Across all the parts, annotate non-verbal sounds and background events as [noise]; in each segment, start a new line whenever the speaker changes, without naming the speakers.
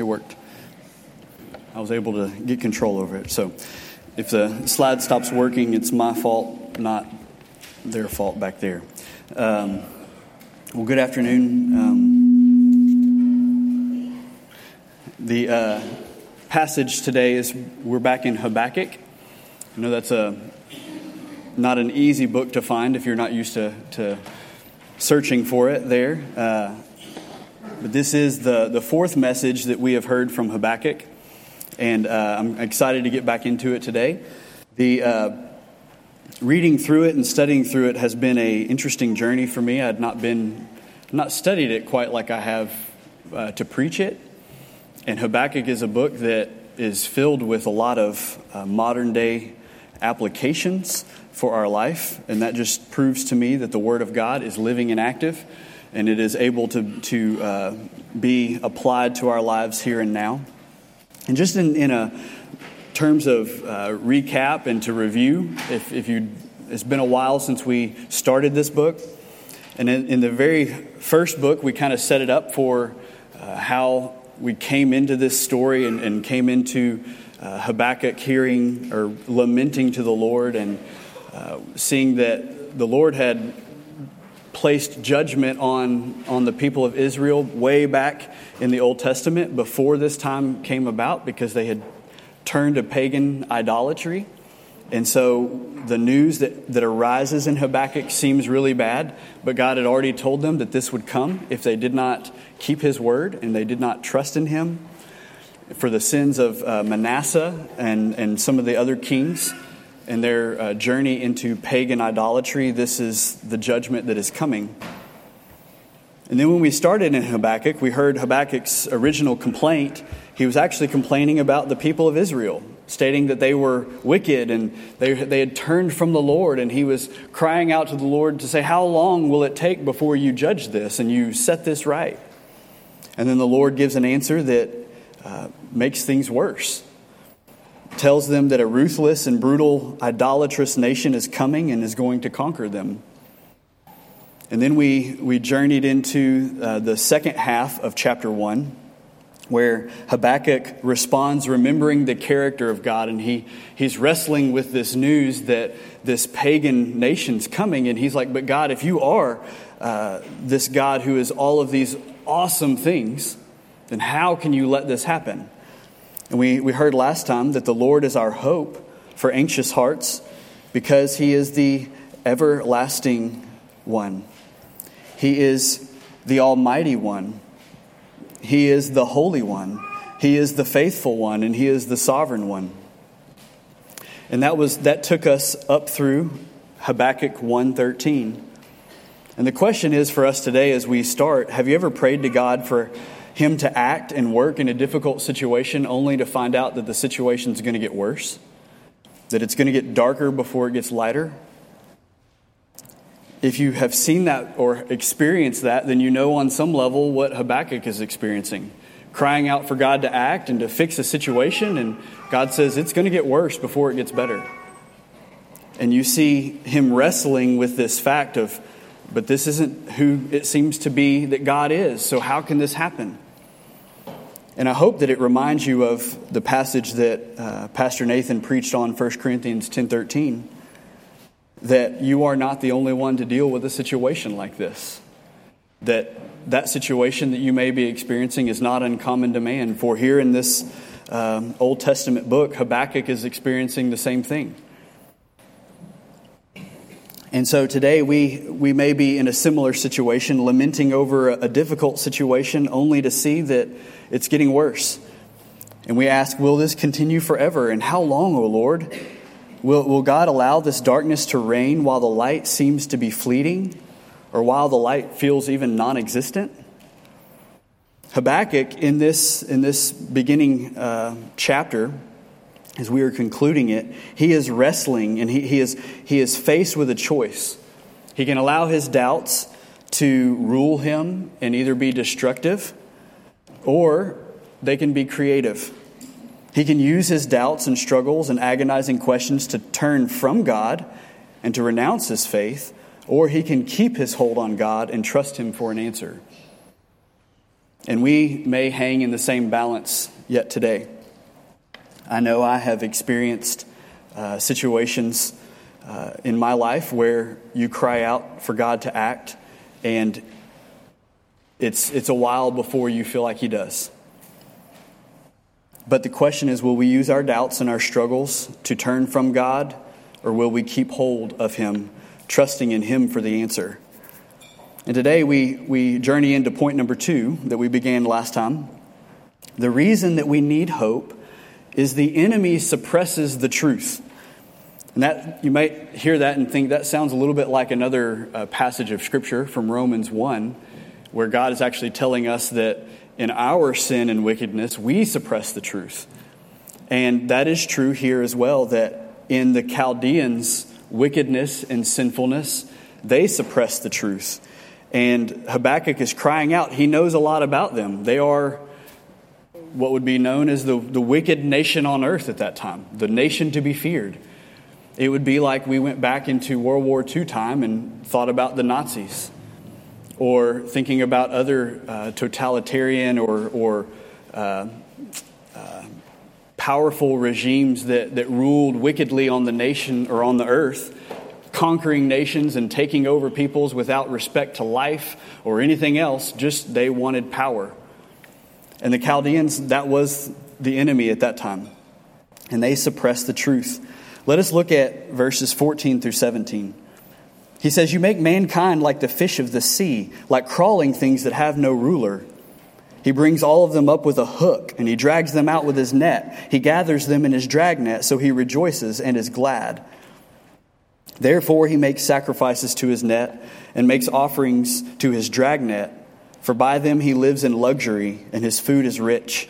it worked. I was able to get control over it. So if the slide stops working, it's my fault, not their fault back there. Um, well, good afternoon. Um, the uh, passage today is we're back in Habakkuk. I know that's a not an easy book to find if you're not used to, to searching for it there. Uh, but this is the, the fourth message that we have heard from Habakkuk, and uh, I'm excited to get back into it today. The uh, reading through it and studying through it has been a interesting journey for me. I had not been not studied it quite like I have uh, to preach it. And Habakkuk is a book that is filled with a lot of uh, modern day applications for our life, and that just proves to me that the Word of God is living and active, and it is able to, to uh, be applied to our lives here and now. And just in, in a terms of uh, recap and to review, if, if you, it's been a while since we started this book, and in, in the very first book, we kind of set it up for uh, how we came into this story and, and came into uh, Habakkuk hearing or lamenting to the Lord and uh, seeing that the Lord had placed judgment on, on the people of Israel way back in the Old Testament before this time came about because they had turned to pagan idolatry. And so the news that, that arises in Habakkuk seems really bad, but God had already told them that this would come if they did not keep his word and they did not trust in him for the sins of uh, Manasseh and, and some of the other kings and their uh, journey into pagan idolatry. This is the judgment that is coming. And then when we started in Habakkuk, we heard Habakkuk's original complaint. He was actually complaining about the people of Israel, stating that they were wicked and they, they had turned from the Lord. And he was crying out to the Lord to say, How long will it take before you judge this and you set this right? And then the Lord gives an answer that uh, makes things worse. Tells them that a ruthless and brutal, idolatrous nation is coming and is going to conquer them. And then we, we journeyed into uh, the second half of chapter 1, where Habakkuk responds, remembering the character of God, and he, he's wrestling with this news that this pagan nation's coming. And he's like, But God, if you are uh, this God who is all of these awesome things, then how can you let this happen? And we, we heard last time that the Lord is our hope for anxious hearts because he is the everlasting one. He is the Almighty One. He is the Holy One. He is the faithful one, and He is the sovereign one. And that was that took us up through Habakkuk 1:13. And the question is for us today as we start, have you ever prayed to God for him to act and work in a difficult situation only to find out that the situation is going to get worse, that it's going to get darker before it gets lighter. If you have seen that or experienced that, then you know on some level what Habakkuk is experiencing. Crying out for God to act and to fix a situation, and God says it's going to get worse before it gets better. And you see him wrestling with this fact of, but this isn't who it seems to be that God is, so how can this happen? And I hope that it reminds you of the passage that uh, Pastor Nathan preached on 1 Corinthians 10:13 that you are not the only one to deal with a situation like this. That that situation that you may be experiencing is not uncommon to man. For here in this um, Old Testament book, Habakkuk is experiencing the same thing. And so today we, we may be in a similar situation, lamenting over a, difficult situation, only to see that it's getting worse. And we ask, will this continue forever? And how long, O Lord? Will, will God allow this darkness to reign while the light seems to be fleeting or while the light feels even non existent? Habakkuk, in this, in this beginning uh, chapter, as we are concluding it, he is wrestling and he, he, is, he is faced with a choice. He can allow his doubts to rule him and either be destructive or they can be creative. He can use his doubts and struggles and agonizing questions to turn from God and to renounce his faith, or he can keep his hold on God and trust him for an answer. And we may hang in the same balance yet today. I know I have experienced uh, situations uh, in my life where you cry out for God to act, and it's, it's a while before you feel like He does. But the question is will we use our doubts and our struggles to turn from God, or will we keep hold of Him, trusting in Him for the answer? And today we, we journey into point number two that we began last time. The reason that we need hope is the enemy suppresses the truth. And that you might hear that and think that sounds a little bit like another uh, passage of scripture from Romans 1 where God is actually telling us that in our sin and wickedness, we suppress the truth. And that is true here as well, that in the Chaldeans' wickedness and sinfulness, they suppress the truth. And Habakkuk is crying out. He knows a lot about them. They are what would be known as the, the wicked nation on earth at that time, the nation to be feared. It would be like we went back into World War II time and thought about the Nazis or thinking about other uh, totalitarian or, or uh, uh, powerful regimes that, that ruled wickedly on the nation or on the earth, conquering nations and taking over peoples without respect to life or anything else, just they wanted power. And the Chaldeans, that was the enemy at that time. And they suppressed the truth. Let us look at verses 14 through 17. He says, You make mankind like the fish of the sea, like crawling things that have no ruler. He brings all of them up with a hook, and he drags them out with his net. He gathers them in his dragnet, so he rejoices and is glad. Therefore, he makes sacrifices to his net and makes offerings to his dragnet, for by them he lives in luxury, and his food is rich.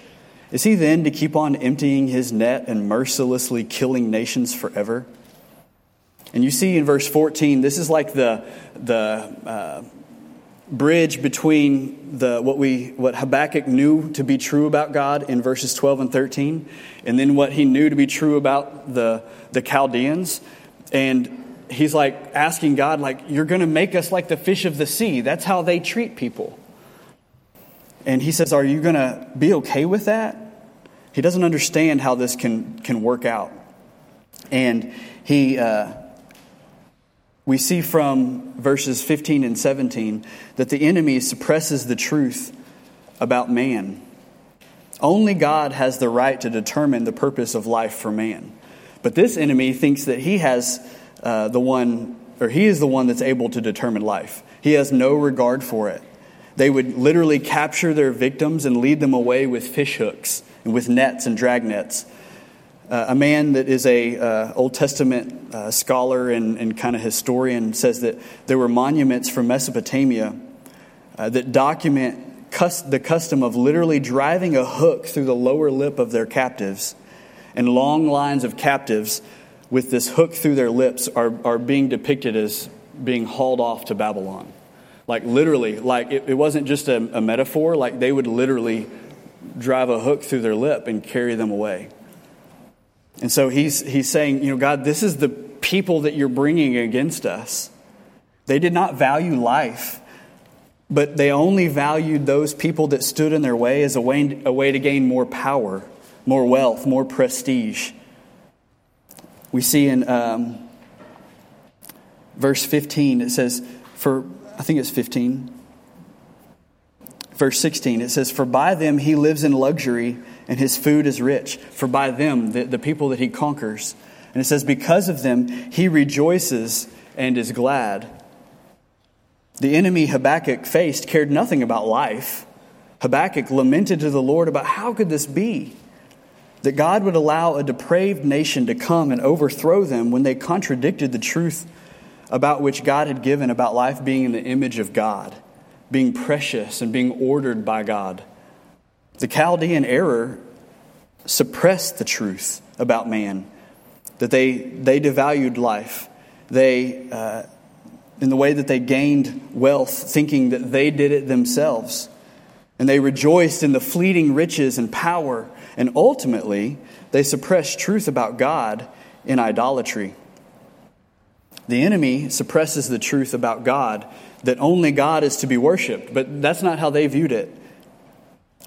Is he then to keep on emptying his net and mercilessly killing nations forever? And you see in verse 14, this is like the, the uh, bridge between the, what, we, what Habakkuk knew to be true about God in verses 12 and 13, and then what he knew to be true about the, the Chaldeans. And he's like asking God, like, you're going to make us like the fish of the sea. That's how they treat people. And he says, Are you going to be okay with that? He doesn't understand how this can, can work out. And he, uh, we see from verses 15 and 17 that the enemy suppresses the truth about man. Only God has the right to determine the purpose of life for man. But this enemy thinks that he has uh, the one, or he is the one that's able to determine life. He has no regard for it. They would literally capture their victims and lead them away with fish hooks and with nets and drag nets uh, a man that is a uh, Old Testament uh, scholar and, and kind of historian says that there were monuments from Mesopotamia uh, that document cus- the custom of literally driving a hook through the lower lip of their captives, and long lines of captives with this hook through their lips are, are being depicted as being hauled off to Babylon. Like literally, like it, it wasn't just a, a metaphor. Like they would literally drive a hook through their lip and carry them away. And so he's, he's saying, you know, God, this is the people that you're bringing against us. They did not value life, but they only valued those people that stood in their way as a way, a way to gain more power, more wealth, more prestige. We see in um, verse 15, it says, for, I think it's 15, verse 16, it says, For by them he lives in luxury and his food is rich. For by them, the, the people that he conquers. And it says, Because of them, he rejoices and is glad. The enemy Habakkuk faced cared nothing about life. Habakkuk lamented to the Lord about how could this be? That God would allow a depraved nation to come and overthrow them when they contradicted the truth about which God had given about life being in the image of God being precious and being ordered by God. The Chaldean error suppressed the truth about man, that they, they devalued life. They, uh, in the way that they gained wealth, thinking that they did it themselves. And they rejoiced in the fleeting riches and power. And ultimately, they suppressed truth about God in idolatry. The enemy suppresses the truth about God that only God is to be worshiped, but that's not how they viewed it.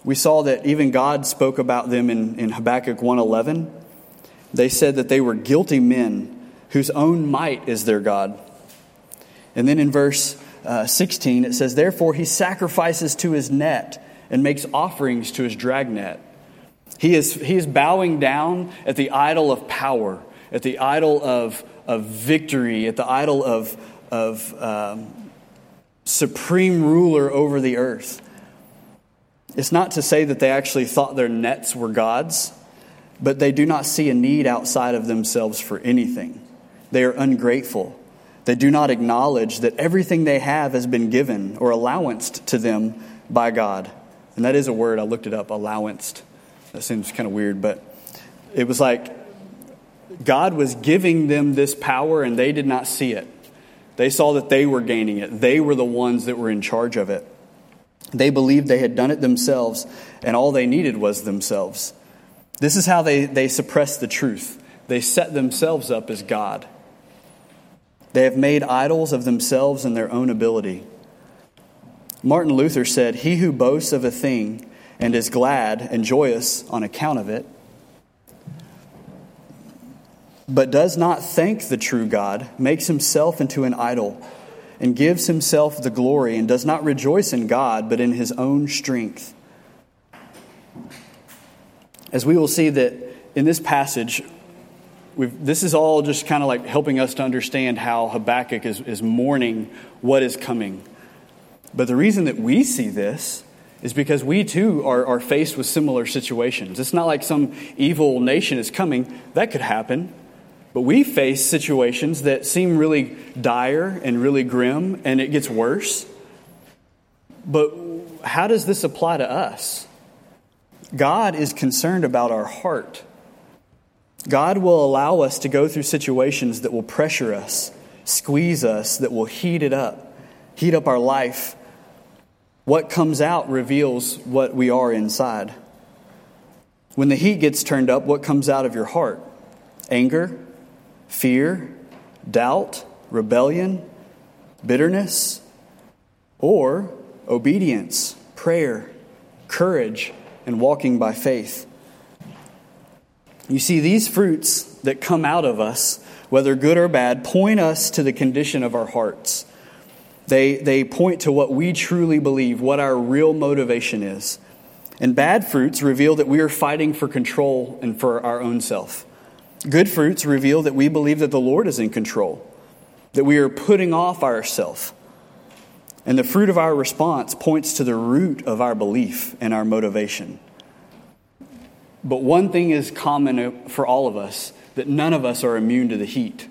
we saw that even God spoke about them in, in Habakkuk 1.11. They said that they were guilty men whose own might is their God. And then in verse uh, 16, it says, Therefore he sacrifices to his net and makes offerings to his dragnet. He is, he is bowing down at the idol of power, at the idol of, of victory, at the idol of, of um, supreme ruler over the earth. It's not to say that they actually thought their nets were gods, but they do not see a need outside of themselves for anything. They are ungrateful. They do not acknowledge that everything they have has been given or allowanced to them by God. And that is a word, I looked it up, allowanced. That seems kind of weird, but it was like God was giving them this power and they did not see it. They saw that they were gaining it, they were the ones that were in charge of it. They believed they had done it themselves, and all they needed was themselves. This is how they, they suppress the truth. They set themselves up as God. They have made idols of themselves and their own ability. Martin Luther said, He who boasts of a thing and is glad and joyous on account of it, but does not thank the true God, makes himself into an idol and gives himself the glory and does not rejoice in God, but in his own strength. As we will see that in this passage, this is all just kind of like helping us to understand how Habakkuk is, is mourning what is coming. But the reason that we see this is because we too are, are faced with similar situations. It's not like some evil nation is coming. That could happen. But we face situations that seem really dire and really grim, and it gets worse. But how does this apply to us? God is concerned about our heart. God will allow us to go through situations that will pressure us, squeeze us, that will heat it up, heat up our life. What comes out reveals what we are inside. When the heat gets turned up, what comes out of your heart? Anger, fear, doubt, rebellion, bitterness, or obedience, prayer, courage, and walking by faith. You see, these fruits that come out of us, whether good or bad, point us to the condition of our hearts. They, they point to what we truly believe, what our real motivation is. And bad fruits reveal that we are fighting for control and for our own self. Good fruits reveal that we believe that the Lord is in control, that we are putting off ourself. And the fruit of our response points to the root of our belief and our motivation. But one thing is common for all of us that none of us are immune to the heat.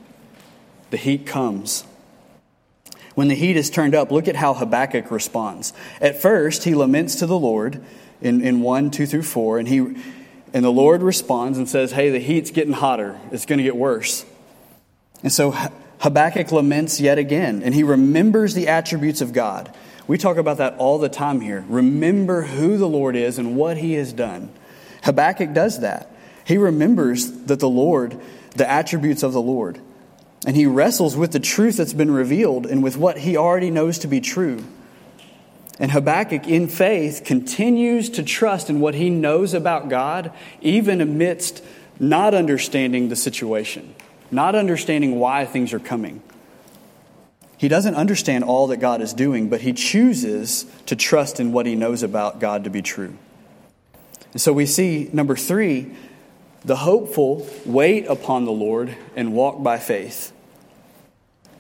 The heat comes. When the heat is turned up, look at how Habakkuk responds. At first, he laments to the Lord in, in 1, 2 through 4, and he and the Lord responds and says, Hey, the heat's getting hotter. It's going to get worse. And so Habakkuk laments yet again, and he remembers the attributes of God. We talk about that all the time here. Remember who the Lord is and what he has done. Habakkuk does that. He remembers that the Lord, the attributes of the Lord, and he wrestles with the truth that's been revealed and with what he already knows to be true. And Habakkuk, in faith, continues to trust in what he knows about God, even amidst not understanding the situation, not understanding why things are coming. He doesn't understand all that God is doing, but he chooses to trust in what he knows about God to be true. And so we see, number three, the hopeful wait upon the Lord and walk by faith.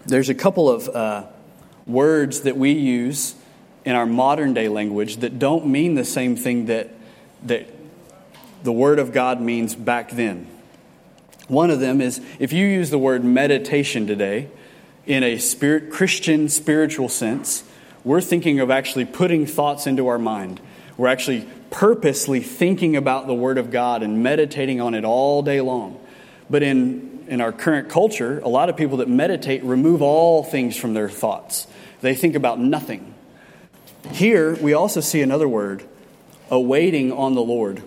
There's a couple of uh, words that we use in our modern day language that don't mean the same thing that, that the Word of God means back then. One of them is if you use the word meditation today in a spirit, Christian spiritual sense, we're thinking of actually putting thoughts into our mind. We're actually purposely thinking about the Word of God and meditating on it all day long. But in, in our current culture, a lot of people that meditate remove all things from their thoughts. They think about nothing. Here, we also see another word, awaiting on the Lord.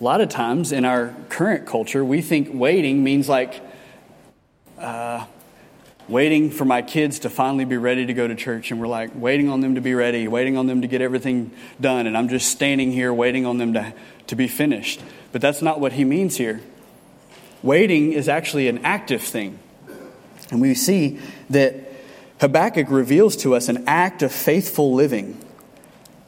A lot of times in our current culture, we think waiting means like, uh, waiting for my kids to finally be ready to go to church. And we're like waiting on them to be ready, waiting on them to get everything done. And I'm just standing here waiting on them to, to be finished. But that's not what he means here. Waiting is actually an active thing. And we see that Habakkuk reveals to us an act of faithful living.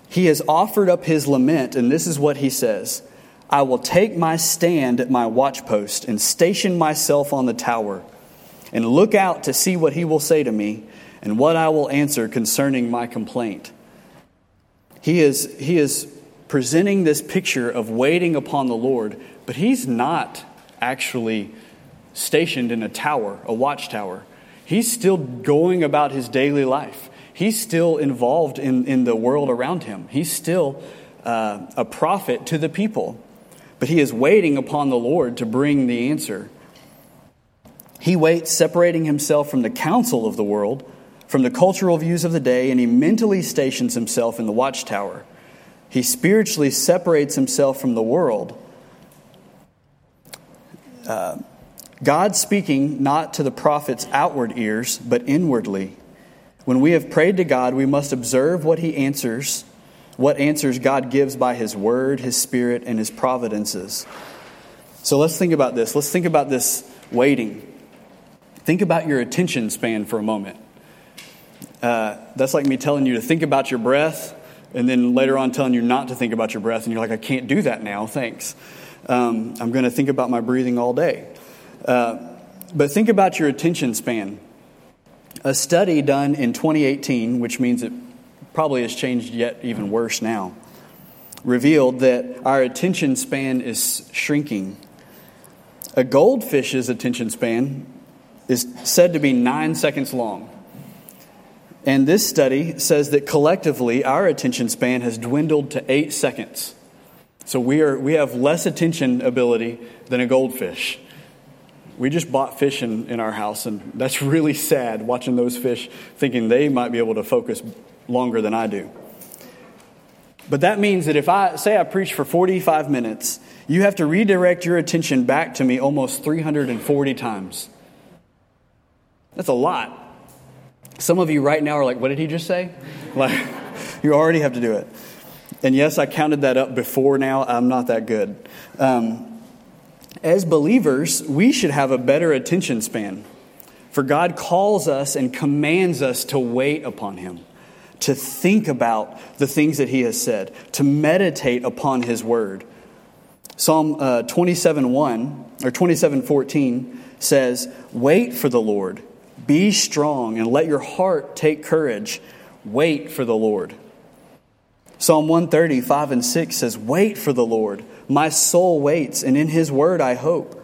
He has offered up his lament, and this is what he says I will take my stand at my watchpost and station myself on the tower and look out to see what he will say to me and what I will answer concerning my complaint. He is, he is presenting this picture of waiting upon the Lord, but he's not actually stationed in a tower, a watchtower. He's still going about his daily life. He's still involved in, in the world around him. He's still uh, a prophet to the people. But he is waiting upon the Lord to bring the answer. He waits, separating himself from the counsel of the world, from the cultural views of the day, and he mentally stations himself in the watchtower. He spiritually separates himself from the world. Uh, God speaking not to the prophet's outward ears, but inwardly. When we have prayed to God, we must observe what he answers, what answers God gives by his word, his spirit, and his providences. So let's think about this. Let's think about this waiting. Think about your attention span for a moment. Uh, that's like me telling you to think about your breath, and then later on telling you not to think about your breath, and you're like, I can't do that now, thanks. Um, I'm going to think about my breathing all day. Uh, but think about your attention span. A study done in 2018, which means it probably has changed yet even worse now, revealed that our attention span is shrinking. A goldfish's attention span is said to be nine seconds long. And this study says that collectively our attention span has dwindled to eight seconds. So we, are, we have less attention ability than a goldfish. We just bought fish in, in our house, and that's [laughs] really sad watching those fish thinking they might be able to focus longer than I do. But that means that if I say I preach for 45 minutes, you have to redirect your attention back to me almost 340 times. That's a lot. Some of you right now are like, what did he just say? [laughs] Like, you already have to do it. And yes, I counted that up before now. I'm not that good. Um, as believers, we should have a better attention span. For God calls us and commands us to wait upon Him, to think about the things that He has said, to meditate upon His word. Psalm uh, 27 1 or 27 14 says, Wait for the Lord be strong and let your heart take courage. Wait for the Lord. Psalm 130, 5 and 6 says, Wait for the Lord. My soul waits, and in his word I hope.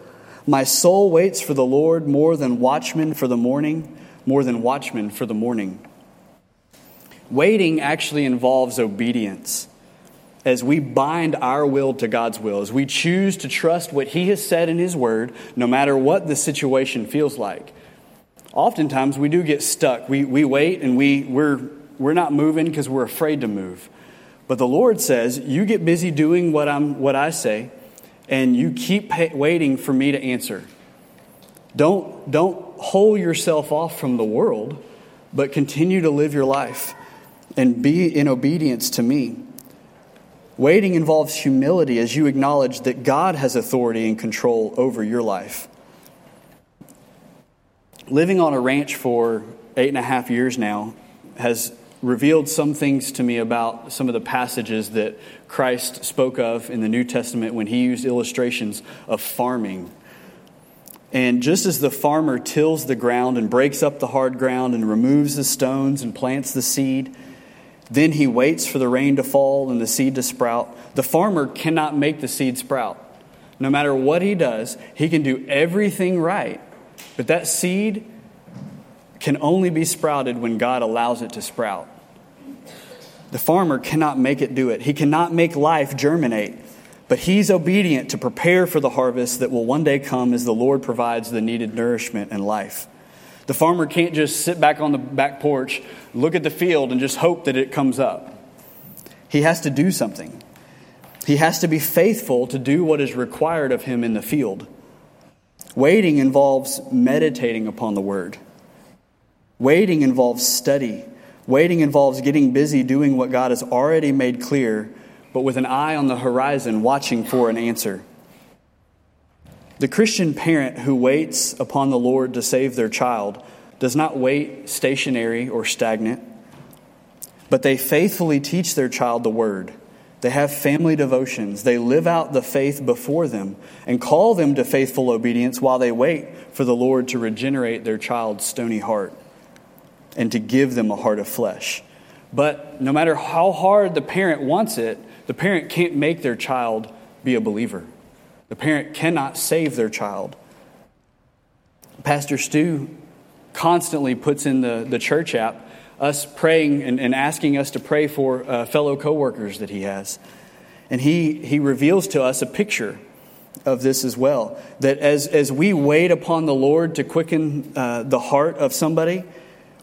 My soul waits for the Lord more than watchmen for the morning, more than watchmen for the morning. Waiting actually involves obedience as we bind our will to God's will, as we choose to trust what He has said in His Word, no matter what the situation feels like oftentimes we do get stuck. We, we wait and we, we're, we're not moving because we're afraid to move. But the Lord says, You get busy doing what, I'm, what I say, and you keep waiting for me to answer. Don't, don't hold yourself off from the world, but continue to live your life and be in obedience to me. Waiting involves humility as you acknowledge that God has authority and control over your life living on a ranch for eight and a half years now has revealed some things to me about some of the passages that Christ spoke of in the New Testament when he used illustrations of farming. And just as the farmer tills the ground and breaks up the hard ground and removes the stones and plants the seed, then he waits for the rain to fall and the seed to sprout. The farmer cannot make the seed sprout. No matter what he does, he can do everything right but that seed can only be sprouted when God allows it to sprout. The farmer cannot make it do it, he cannot make life germinate. But he's obedient to prepare for the harvest that will one day come as the Lord provides the needed nourishment and life. The farmer can't just sit back on the back porch, look at the field, and just hope that it comes up. He has to do something. He has to be faithful to do what is required of him in the field. Waiting involves meditating upon the word. Waiting involves study. Waiting involves getting busy doing what God has already made clear, but with an eye on the horizon, watching for an answer. The Christian parent who waits upon the Lord to save their child does not wait stationary or stagnant, but they faithfully teach their child the word. They have family devotions. They live out the faith before them and call them to faithful obedience while they wait for the Lord to regenerate their child's stony heart and to give them a heart of flesh. But no matter how hard the parent wants it, the parent can't make their child be a believer. The parent cannot save their child. Pastor Stu constantly puts in the, the church app us praying and, and asking us to pray for uh, fellow coworkers that he has. And he, he reveals to us a picture of this as well. That as, as we wait upon the Lord to quicken uh, the heart of somebody,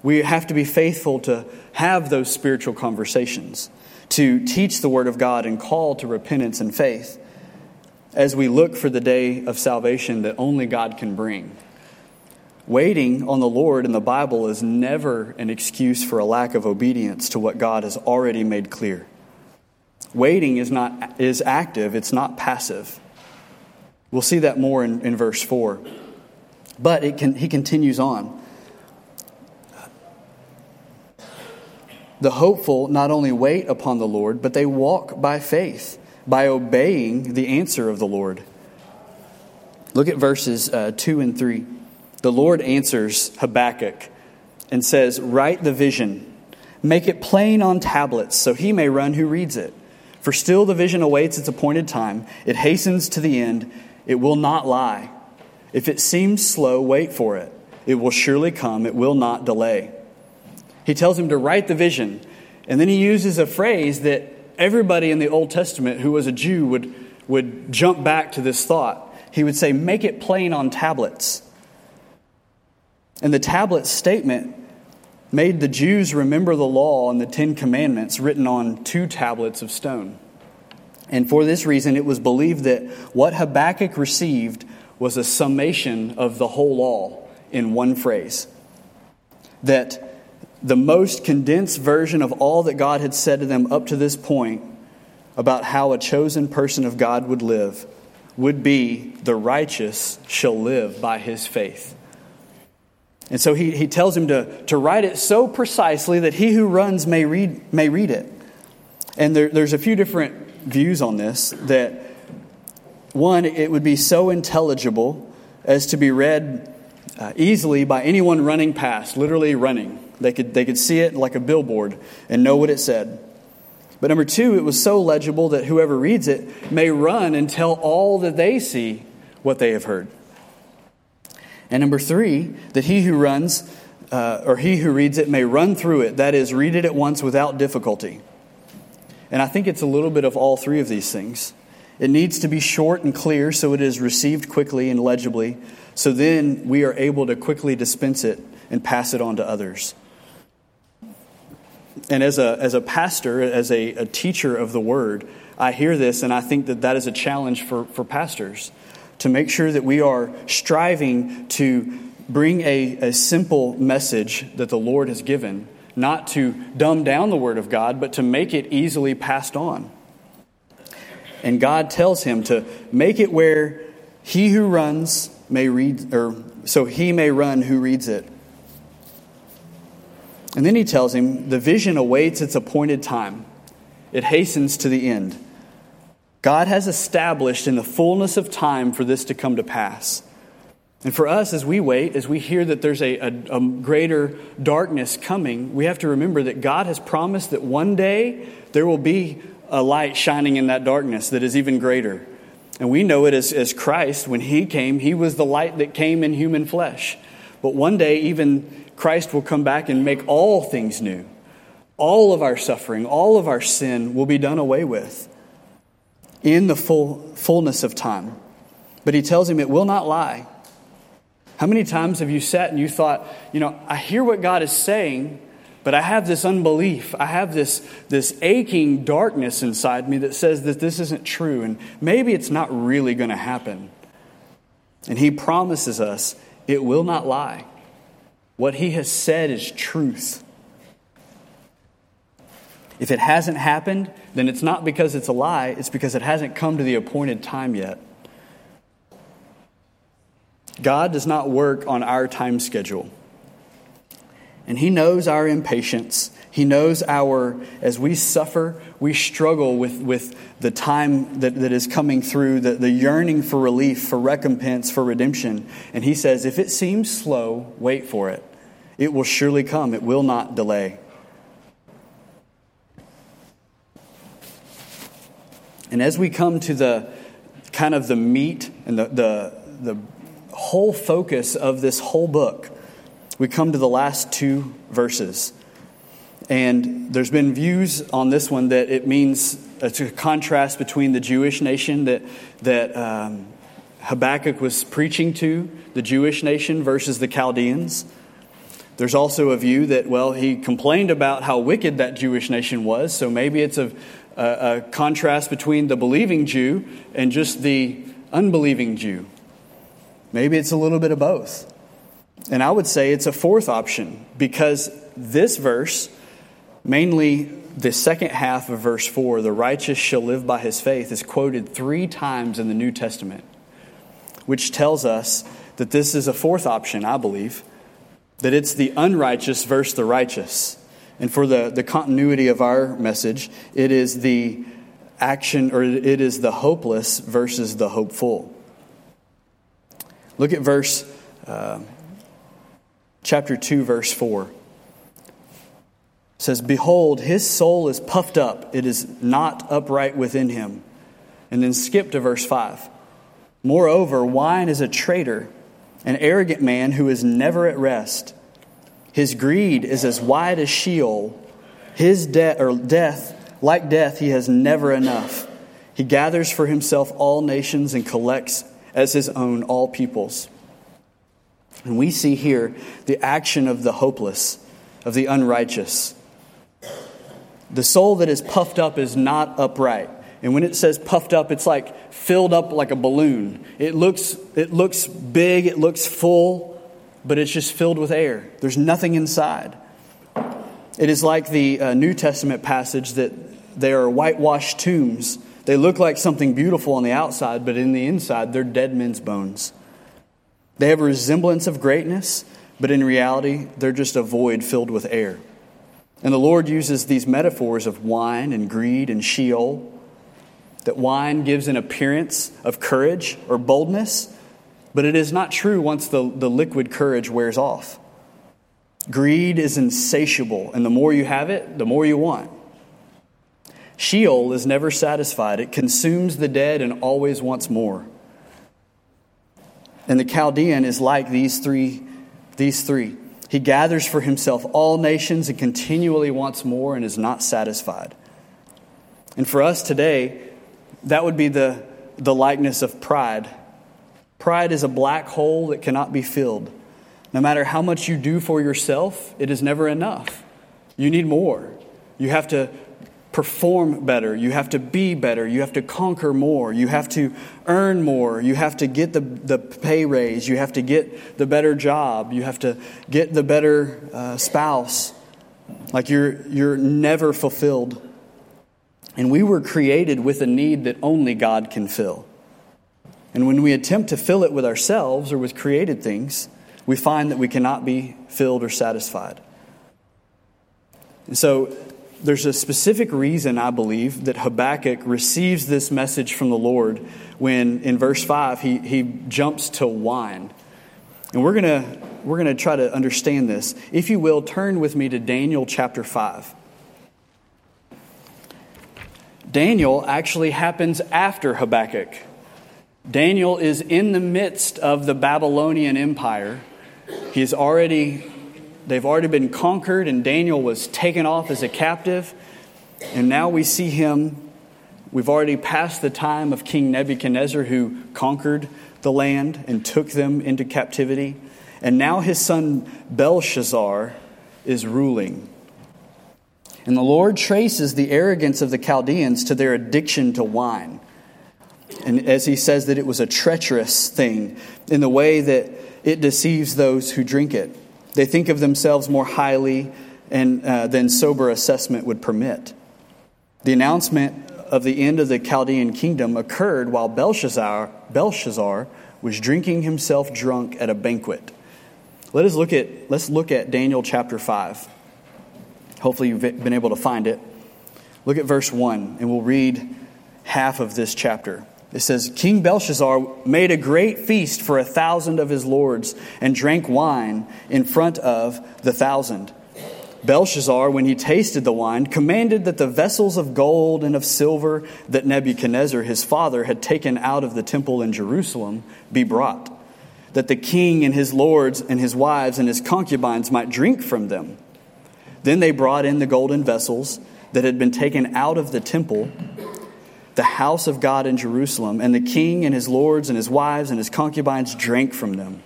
we have to be faithful to have those spiritual conversations, to teach the Word of God and call to repentance and faith as we look for the day of salvation that only God can bring. Waiting on the Lord in the Bible is never an excuse for a lack of obedience to what God has already made clear. Waiting is, not, is active, it's not passive. We'll see that more in, in verse 4. But it can, he continues on. The hopeful not only wait upon the Lord, but they walk by faith, by obeying the answer of the Lord. Look at verses uh, 2 and 3. The Lord answers Habakkuk and says, Write the vision, make it plain on tablets, so he may run who reads it. For still the vision awaits its appointed time, it hastens to the end, it will not lie. If it seems slow, wait for it. It will surely come, it will not delay. He tells him to write the vision. And then he uses a phrase that everybody in the Old Testament who was a Jew would, would jump back to this thought. He would say, Make it plain on tablets. And the tablet statement made the Jews remember the law and the Ten Commandments written on two tablets of stone. And for this reason, it was believed that what Habakkuk received was a summation of the whole law in one phrase. That the most condensed version of all that God had said to them up to this point about how a chosen person of God would live would be the righteous shall live by his faith. And so he, he tells him to, to write it so precisely that he who runs may read, may read it. And there, there's a few different views on this that one, it would be so intelligible as to be read uh, easily by anyone running past, literally running. They could, they could see it like a billboard and know what it said. But number two, it was so legible that whoever reads it may run and tell all that they see what they have heard. And number three, that he who runs, uh, or he who reads it, may run through it, that is, read it at once without difficulty. And I think it's a little bit of all three of these things. It needs to be short and clear so it is received quickly and legibly, so then we are able to quickly dispense it and pass it on to others. And as a, as a pastor, as a, a teacher of the word, I hear this and I think that that is a challenge for, for pastors to make sure that we are striving to bring a, a simple message that the Lord has given, not to dumb down the Word of God, but to make it easily passed on. And God tells him to make it where he who runs may read, or so he may run who reads it. And then he tells him the vision awaits its appointed time, it hastens to the end. God has established in the fullness of time for this to come to pass. And for us, as we wait, as we hear that there's a, a, a, greater darkness coming, we have to remember that God has promised that one day there will be a light shining in that darkness that is even greater. And we know it as, as Christ, when He came, He was the light that came in human flesh. But one day, even Christ will come back and make all things new. All of our suffering, all of our sin will be done away with in the full, fullness of time. But he tells him it will not lie. How many times have you sat and you thought, you know, I hear what God is saying, but I have this unbelief. I have this, this aching darkness inside me that says that this isn't true, and maybe it's not really going to happen. And he promises us it will not lie. What he has said is truth. If it hasn't happened, then it's not because it's a lie, it's because it hasn't come to the appointed time yet. God does not work on our time schedule. And He knows our impatience. He knows our, as we suffer, we struggle with, with the time that, that is coming through, the, the yearning for relief, for recompense, for redemption. And He says, if it seems slow, wait for it. It will surely come, it will not delay. And as we come to the kind of the meat and the, the, the whole focus of this whole book, we come to the last two verses. And there's been views on this one that it means it's a contrast between the Jewish nation that, that um, Habakkuk was preaching to, the Jewish nation, versus the Chaldeans. There's also a view that, well, he complained about how wicked that Jewish nation was, so maybe it's a, a, a contrast between the believing Jew and just the unbelieving Jew. Maybe it's a little bit of both. And I would say it's a fourth option because this verse, mainly the second half of verse 4, the righteous shall live by his faith, is quoted three times in the New Testament, which tells us that this is a fourth option, I believe, that it's the unrighteous versus the righteous. And for the, the continuity of our message, it is the action, or it is the hopeless versus the hopeful. Look at verse, uh, chapter 2, verse 4. It says, Behold, his soul is puffed up, it is not upright within him. And then skip to verse 5. Moreover, wine is a traitor, an arrogant man who is never at rest. His greed is as wide as Sheol. His death or death, like death, he has never enough. He gathers for himself all nations and collects as his own all peoples. And we see here the action of the hopeless, of the unrighteous. The soul that is puffed up is not upright. And when it says puffed up, it's like filled up like a balloon. It looks, it looks big, it looks full, but it's just filled with air. There's nothing inside. It is like the uh, New Testament passage that they are whitewashed tombs. They look like something beautiful on the outside, but in the inside, they're dead men's bones. They have a resemblance of greatness, but in reality, they're just a void filled with air. And the Lord uses these metaphors of wine and greed and Sheol. That wine gives an appearance of courage or boldness, but it is not true once the, the liquid courage wears off. Greed is insatiable, and the more you have it, the more you want. Sheol is never satisfied, it consumes the dead and always wants more. And the Chaldean is like these three, these three. He gathers for himself all nations and continually wants more and is not satisfied. And for us today, that would be the, the likeness of pride Pride is a black hole that cannot be filled. No matter how much you do for yourself, it is never enough. You need more. You have to perform better. You have to be better. You have to conquer more. You have to earn more. You have to get the, the pay raise. You have to get the better job. You have to get the better uh, spouse. Like you're, you're never fulfilled. And we were created with a need that only God can fill. And when we attempt to fill it with ourselves or with created things, we find that we cannot be filled or satisfied. And so there's a specific reason, I believe, that Habakkuk receives this message from the Lord when in verse 5 he, he jumps to wine. And we're going to we're going to try to understand this. If you will, turn with me to Daniel chapter 5. Daniel actually happens after Habakkuk. Daniel is in the midst of the Babylonian Empire. He's already, they've already been conquered, and Daniel was taken off as a captive. And now we see him. We've already passed the time of King Nebuchadnezzar, who conquered the land and took them into captivity. And now his son Belshazzar is ruling. And the Lord traces the arrogance of the Chaldeans to their addiction to wine. And as he says that it was a treacherous thing in the way that it deceives those who drink it. They think of themselves more highly and, uh, than sober assessment would permit. The announcement of the end of the Chaldean kingdom occurred while Belshazzar, Belshazzar was drinking himself drunk at a banquet. Let us look at, let's look at Daniel chapter 5. Hopefully, you've been able to find it. Look at verse 1, and we'll read half of this chapter. It says, King Belshazzar made a great feast for a thousand of his lords and drank wine in front of the thousand. Belshazzar, when he tasted the wine, commanded that the vessels of gold and of silver that Nebuchadnezzar his father had taken out of the temple in Jerusalem be brought, that the king and his lords and his wives and his concubines might drink from them. Then they brought in the golden vessels that had been taken out of the temple, the house of God in Jerusalem, and the king and his lords and his wives and his concubines drank from them.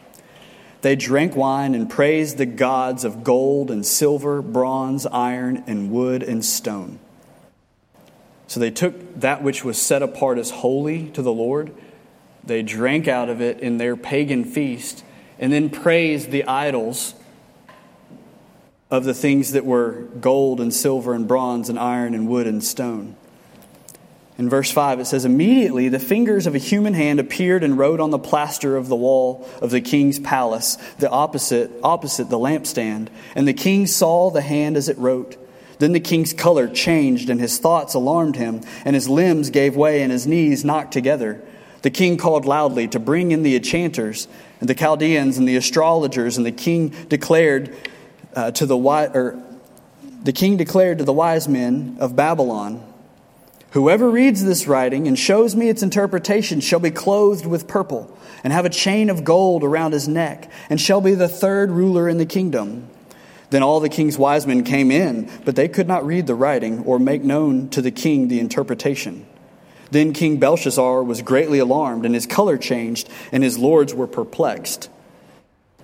They drank wine and praised the gods of gold and silver, bronze, iron, and wood and stone. So they took that which was set apart as holy to the Lord, they drank out of it in their pagan feast, and then praised the idols of the things that were gold and silver and bronze and iron and wood and stone. In verse 5, it says, Immediately the fingers of a human hand appeared and wrote on the plaster of the wall of the king's palace, the opposite, opposite the lampstand. And the king saw the hand as it wrote. Then the king's color changed, and his thoughts alarmed him, and his limbs gave way, and his knees knocked together. The king called loudly to bring in the enchanters, and the Chaldeans, and the astrologers, and the king declared uh, to the or the king declared to the wise men of Babylon, Whoever reads this writing and shows me its interpretation shall be clothed with purple and have a chain of gold around his neck and shall be the third ruler in the kingdom. Then all the king's wise men came in, but they could not read the writing or make known to the king the interpretation. Then King Belshazzar was greatly alarmed, and his color changed, and his lords were perplexed.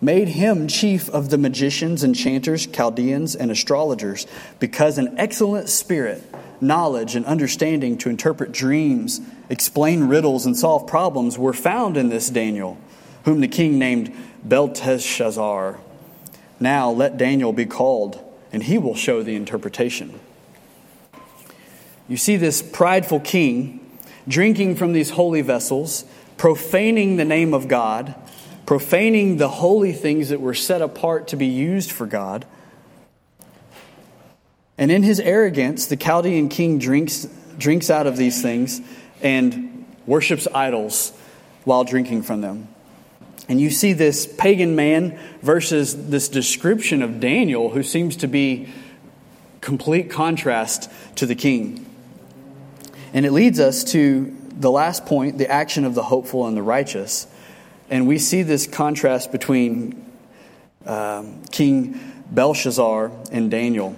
made him chief of the magicians, enchanters, Chaldeans, and astrologers, because an excellent spirit, knowledge, and understanding to interpret dreams, explain riddles, and solve problems were found in this Daniel, whom the king named Belteshazzar. Now let Daniel be called, and he will show the interpretation. You see this prideful king drinking from these holy vessels, profaning the name of God profaning the holy things that were set apart to be used for God. And in his arrogance, the Chaldean king drinks, drinks out of these things and worships idols while drinking from them. And you see this pagan man versus this description of Daniel, who seems to be complete contrast to the king. And it leads us to the last point the action of the hopeful and the righteous. And we see this contrast between um, King Belshazzar and Daniel.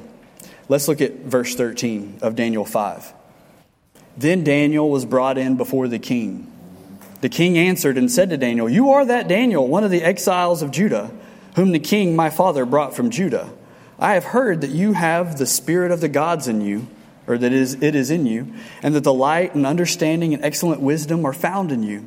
Let's look at verse 13 of Daniel 5. Then Daniel was brought in before the king. The king answered and said to Daniel, You are that Daniel, one of the exiles of Judah, whom the king my father brought from Judah. I have heard that you have the spirit of the gods in you, or that it is, it is in you, and that the light and understanding and excellent wisdom are found in you.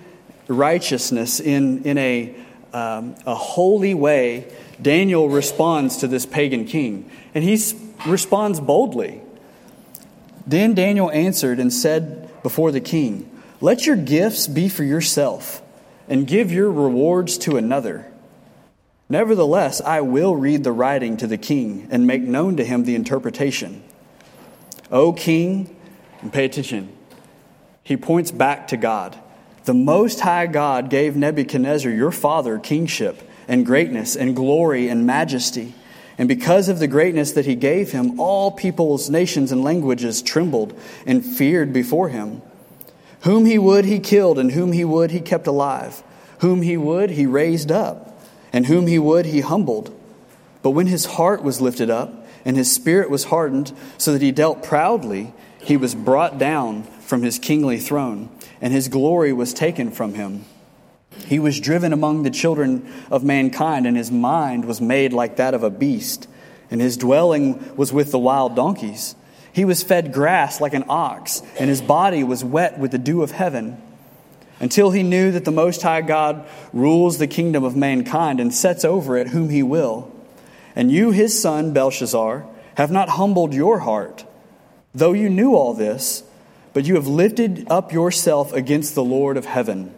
righteousness in, in a, um, a holy way, Daniel responds to this pagan king. And he responds boldly. Then Daniel answered and said before the king, Let your gifts be for yourself, and give your rewards to another. Nevertheless, I will read the writing to the king and make known to him the interpretation. O king, and pay attention, he points back to God. The Most High God gave Nebuchadnezzar, your father, kingship and greatness and glory and majesty. And because of the greatness that he gave him, all peoples, nations, and languages trembled and feared before him. Whom he would, he killed, and whom he would, he kept alive. Whom he would, he raised up and whom he would, he humbled. But when his heart was lifted up, and his spirit was hardened, so that he dealt proudly, he was brought down from his kingly throne, and his glory was taken from him. He was driven among the children of mankind, and his mind was made like that of a beast, and his dwelling was with the wild donkeys. He was fed grass like an ox, and his body was wet with the dew of heaven until he knew that the Most High God rules the kingdom of mankind and sets over it whom he will. And you, his son, Belshazzar, have not humbled your heart, though you knew all this, but you have lifted up yourself against the Lord of heaven.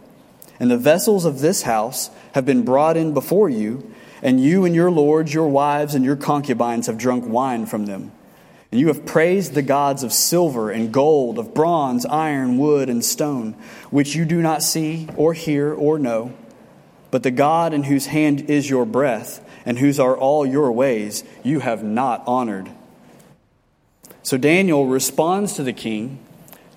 And the vessels of this house have been brought in before you, and you and your lords, your wives, and your concubines have drunk wine from them. And you have praised the gods of silver and gold, of bronze, iron, wood, and stone, which you do not see or hear or know. But the God in whose hand is your breath, and whose are all your ways, you have not honored. So Daniel responds to the king,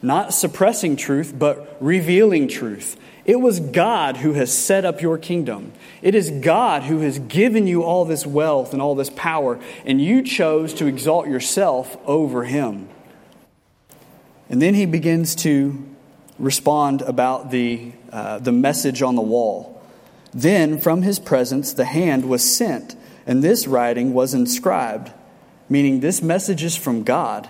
not suppressing truth, but revealing truth. It was God who has set up your kingdom. It is God who has given you all this wealth and all this power, and you chose to exalt yourself over him. And then he begins to respond about the, uh, the message on the wall. Then from his presence the hand was sent, and this writing was inscribed, meaning this message is from God.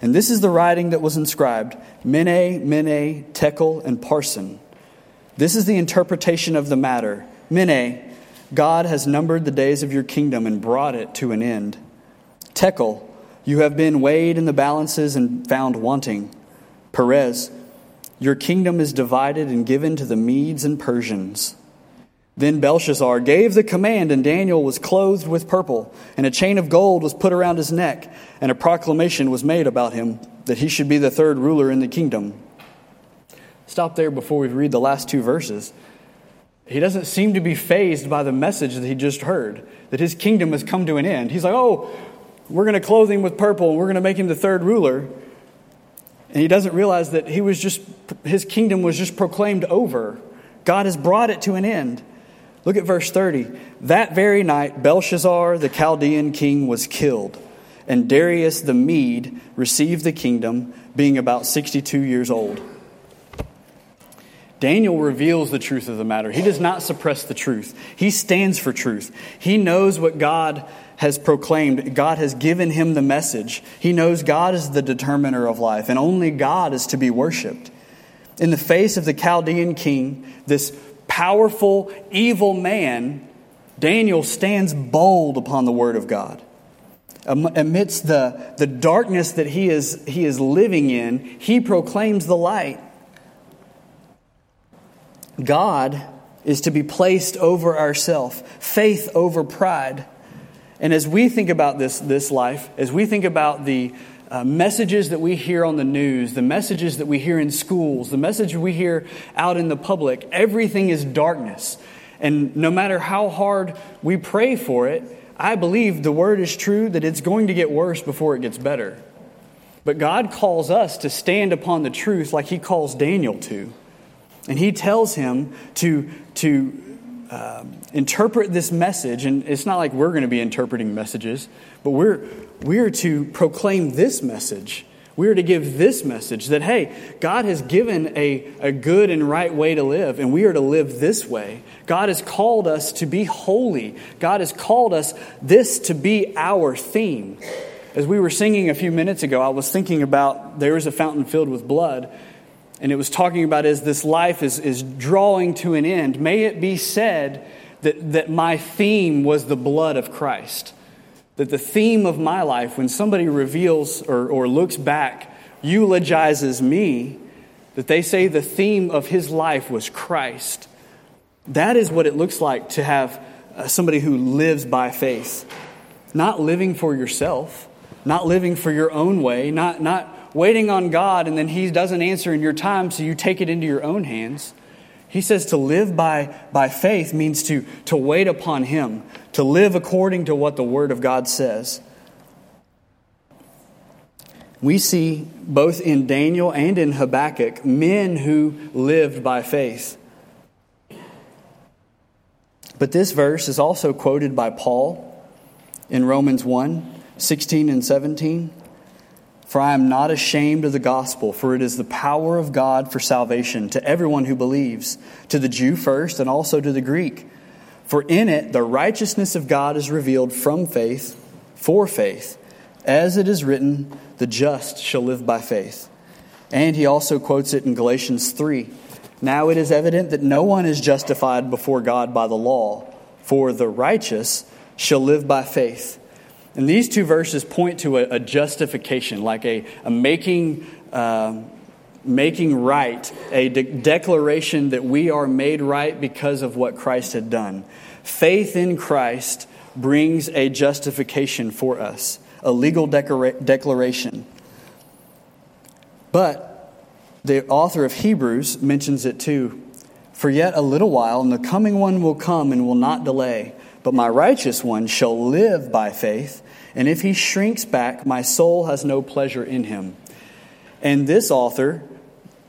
And this is the writing that was inscribed Mene, Mene, Tekel, and Parsin. This is the interpretation of the matter. Mene, God has numbered the days of your kingdom and brought it to an end. Tekel, you have been weighed in the balances and found wanting. Peres, your kingdom is divided and given to the Medes and Persians. Then Belshazzar gave the command, and Daniel was clothed with purple, and a chain of gold was put around his neck, and a proclamation was made about him that he should be the third ruler in the kingdom. Stop there before we read the last two verses. He doesn't seem to be fazed by the message that he just heard, that his kingdom has come to an end. He's like, oh, we're going to clothe him with purple and we're going to make him the third ruler. And he doesn't realize that he was just, his kingdom was just proclaimed over. God has brought it to an end. Look at verse 30. That very night, Belshazzar, the Chaldean king, was killed, and Darius the Mede received the kingdom, being about 62 years old. Daniel reveals the truth of the matter. He does not suppress the truth. He stands for truth. He knows what God has proclaimed. God has given him the message. He knows God is the determiner of life, and only God is to be worshiped. In the face of the Chaldean king, this powerful, evil man, Daniel stands bold upon the word of God. Amidst the, the darkness that he is, he is living in, he proclaims the light. God is to be placed over ourself, faith over pride. And as we think about this, this life, as we think about the uh, messages that we hear on the news, the messages that we hear in schools, the message we hear out in the public, everything is darkness. And no matter how hard we pray for it, I believe the word is true that it's going to get worse before it gets better. But God calls us to stand upon the truth like He calls Daniel to. And he tells him to, to uh, interpret this message. And it's not like we're going to be interpreting messages, but we're, we're to proclaim this message. We are to give this message that, hey, God has given a, a good and right way to live, and we are to live this way. God has called us to be holy. God has called us this to be our theme. As we were singing a few minutes ago, I was thinking about there is a fountain filled with blood. And it was talking about as this life is, is drawing to an end, may it be said that, that my theme was the blood of Christ. That the theme of my life, when somebody reveals or, or looks back, eulogizes me, that they say the theme of his life was Christ. That is what it looks like to have uh, somebody who lives by faith, not living for yourself, not living for your own way, not, not waiting on God and then He doesn't answer in your time, so you take it into your own hands. He says to live by, by faith means to, to wait upon Him, to live according to what the Word of God says. We see both in Daniel and in Habakkuk men who lived by faith. But this verse is also quoted by Paul in Romans 1 16 and 17. For I am not ashamed of the gospel, for it is the power of God for salvation to everyone who believes, to the Jew first and also to the Greek. For in it the righteousness of God is revealed from faith for faith, as it is written, the just shall live by faith. And he also quotes it in Galatians 3. Now it is evident that no one is justified before God by the law, for the righteous shall live by faith. And these two verses point to a, a justification, like a, a making, uh, making right, a de- declaration that we are made right because of what Christ had done. Faith in Christ brings a justification for us, a legal declara- declaration. But the author of Hebrews mentions it too. For yet a little while, and the coming one will come and will not delay. But my righteous one shall live by faith, and if he shrinks back, my soul has no pleasure in him. And this author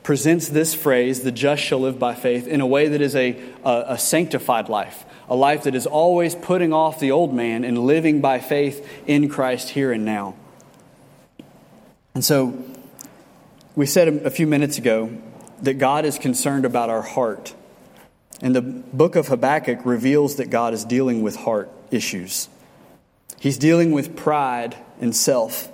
presents this phrase, the just shall live by faith, in a way that is a, a, a sanctified life, a life that is always putting off the old man and living by faith in Christ here and now. And so, we said a few minutes ago that God is concerned about our heart. And the book of Habakkuk reveals that God is dealing with heart issues. He's dealing with pride and self.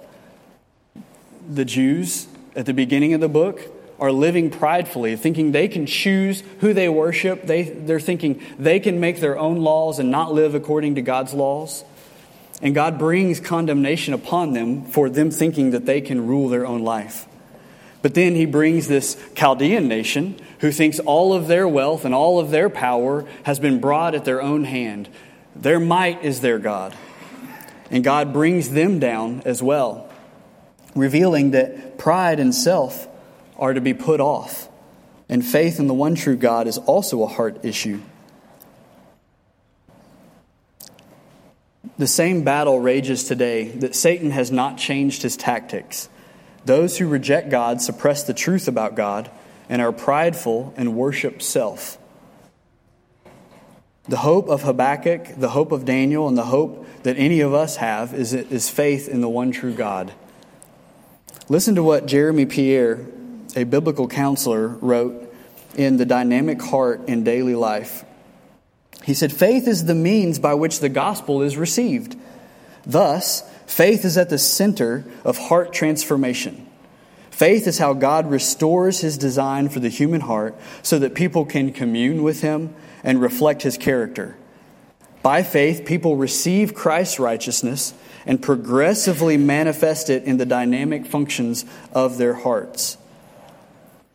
The Jews at the beginning of the book are living pridefully, thinking they can choose who they worship. They, they're thinking they can make their own laws and not live according to God's laws. And God brings condemnation upon them for them thinking that they can rule their own life. But then he brings this Chaldean nation who thinks all of their wealth and all of their power has been brought at their own hand. Their might is their God. And God brings them down as well, revealing that pride and self are to be put off. And faith in the one true God is also a heart issue. The same battle rages today that Satan has not changed his tactics. Those who reject God suppress the truth about God and are prideful and worship self. The hope of Habakkuk, the hope of Daniel, and the hope that any of us have is, is faith in the one true God. Listen to what Jeremy Pierre, a biblical counselor, wrote in The Dynamic Heart in Daily Life. He said, Faith is the means by which the gospel is received. Thus, Faith is at the center of heart transformation. Faith is how God restores his design for the human heart so that people can commune with him and reflect his character. By faith, people receive Christ's righteousness and progressively manifest it in the dynamic functions of their hearts.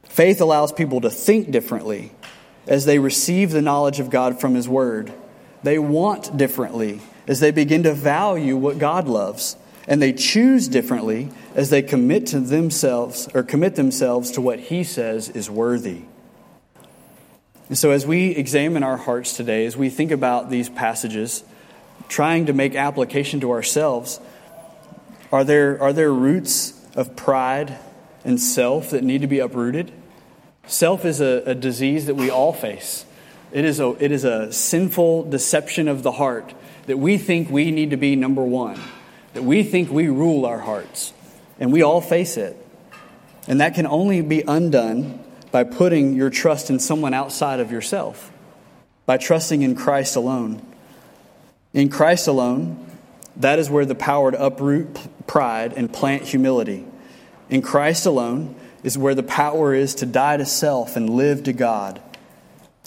Faith allows people to think differently as they receive the knowledge of God from His Word. They want differently as they begin to value what God loves, and they choose differently as they commit to themselves or commit themselves to what He says is worthy. And so, as we examine our hearts today, as we think about these passages, trying to make application to ourselves, are there, are there roots of pride and self that need to be uprooted? Self is a, a disease that we all face. It is, a, it is a sinful deception of the heart that we think we need to be number one, that we think we rule our hearts, and we all face it. And that can only be undone by putting your trust in someone outside of yourself, by trusting in Christ alone. In Christ alone, that is where the power to uproot pride and plant humility. In Christ alone is where the power is to die to self and live to God.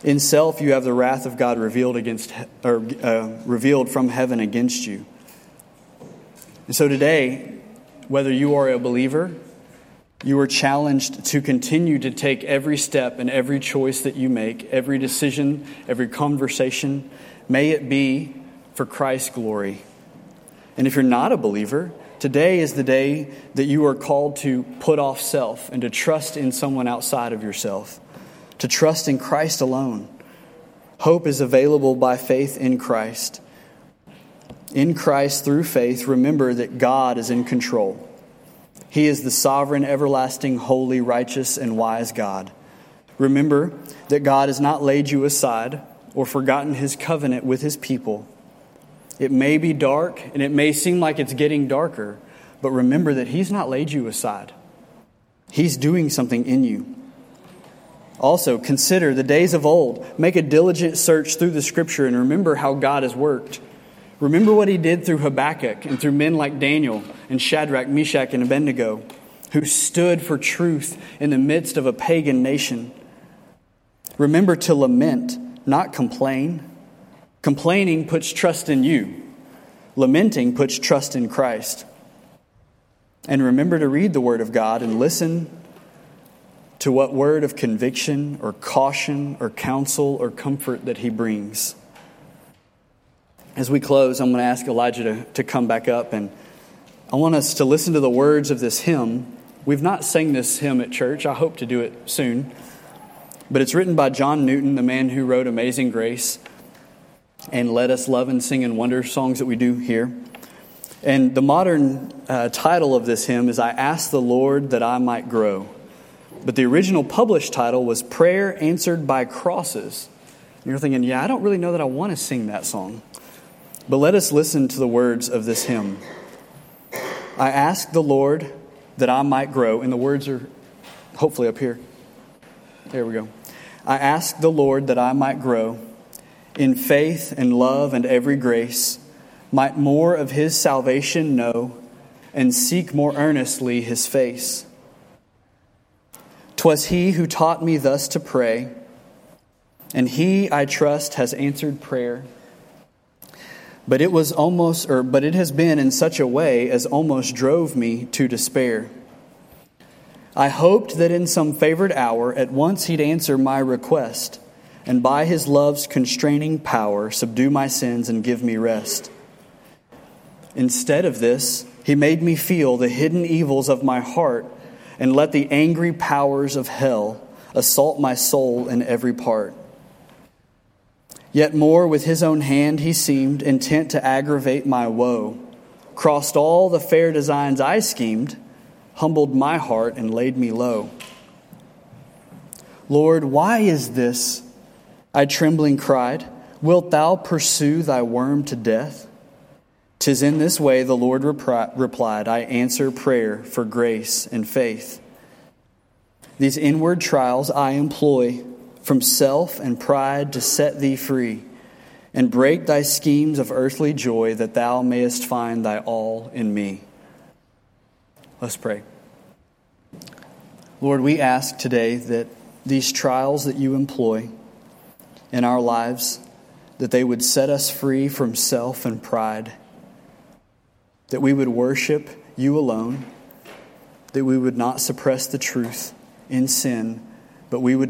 In self, you have the wrath of God revealed against, or uh, revealed from heaven against you. And so today, whether you are a believer, you are challenged to continue to take every step and every choice that you make, every decision, every conversation, May it be for Christ's glory. And if you're not a believer, today is the day that you are called to put off self and to trust in someone outside of yourself, to trust in Christ alone. Hope is available by faith in Christ. In Christ, through faith, remember that God is in control. He is the sovereign, everlasting, holy, righteous, and wise God. Remember that God has not laid you aside or forgotten his covenant with his people. It may be dark and it may seem like it's getting darker, but remember that he's not laid you aside. He's doing something in you. Also, consider the days of old. Make a diligent search through the scripture and remember how God has worked. Remember what he did through Habakkuk and through men like Daniel and Shadrach, Meshach, and Abednego, who stood for truth in the midst of a pagan nation. Remember to lament, not complain. Complaining puts trust in you, lamenting puts trust in Christ. And remember to read the Word of God and listen to what word of conviction or caution or counsel or comfort that He brings. As we close, I'm going to ask Elijah to, to come back up, and I want us to listen to the words of this hymn. We've not sang this hymn at church. I hope to do it soon. But it's written by John Newton, the man who wrote Amazing Grace and Let Us Love and Sing and Wonder songs that we do here. And the modern uh, title of this hymn is I Ask the Lord That I Might Grow. But the original published title was Prayer Answered by Crosses. And you're thinking, yeah, I don't really know that I want to sing that song. But let us listen to the words of this hymn. I ask the Lord that I might grow, and the words are hopefully up here. There we go. I ask the Lord that I might grow in faith and love and every grace, might more of his salvation know, and seek more earnestly his face. 'Twas he who taught me thus to pray, and he, I trust, has answered prayer. But it was almost, or but it has been in such a way as almost drove me to despair. I hoped that in some favored hour at once he'd answer my request, and by his love's constraining power subdue my sins and give me rest. Instead of this, he made me feel the hidden evils of my heart and let the angry powers of hell assault my soul in every part. Yet more with his own hand he seemed intent to aggravate my woe, crossed all the fair designs I schemed humbled my heart and laid me low. Lord, why is this? I trembling cried. Wilt thou pursue thy worm to death? Tis in this way, the Lord repri- replied, I answer prayer for grace and faith. These inward trials I employ from self and pride to set thee free and break thy schemes of earthly joy that thou mayest find thy all in me. Let's pray. Lord, we ask today that these trials that you employ in our lives, that they would set us free from self and pride, that we would worship you alone, that we would not suppress the truth in sin, but we would